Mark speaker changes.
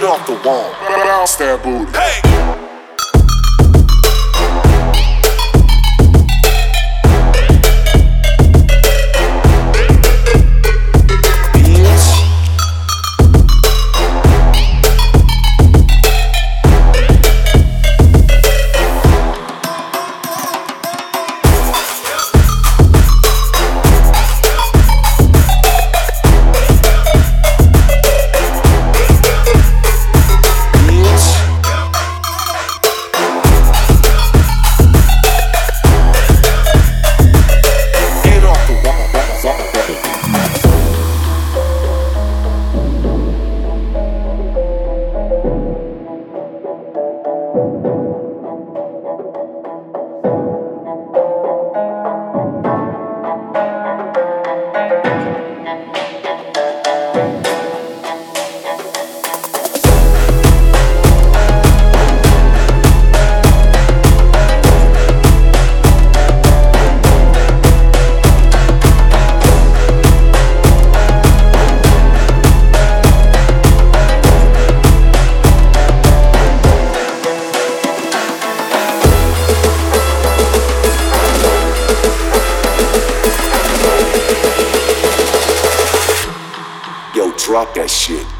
Speaker 1: Get off the wall. Bounce that booty. Hey! Drop that shit.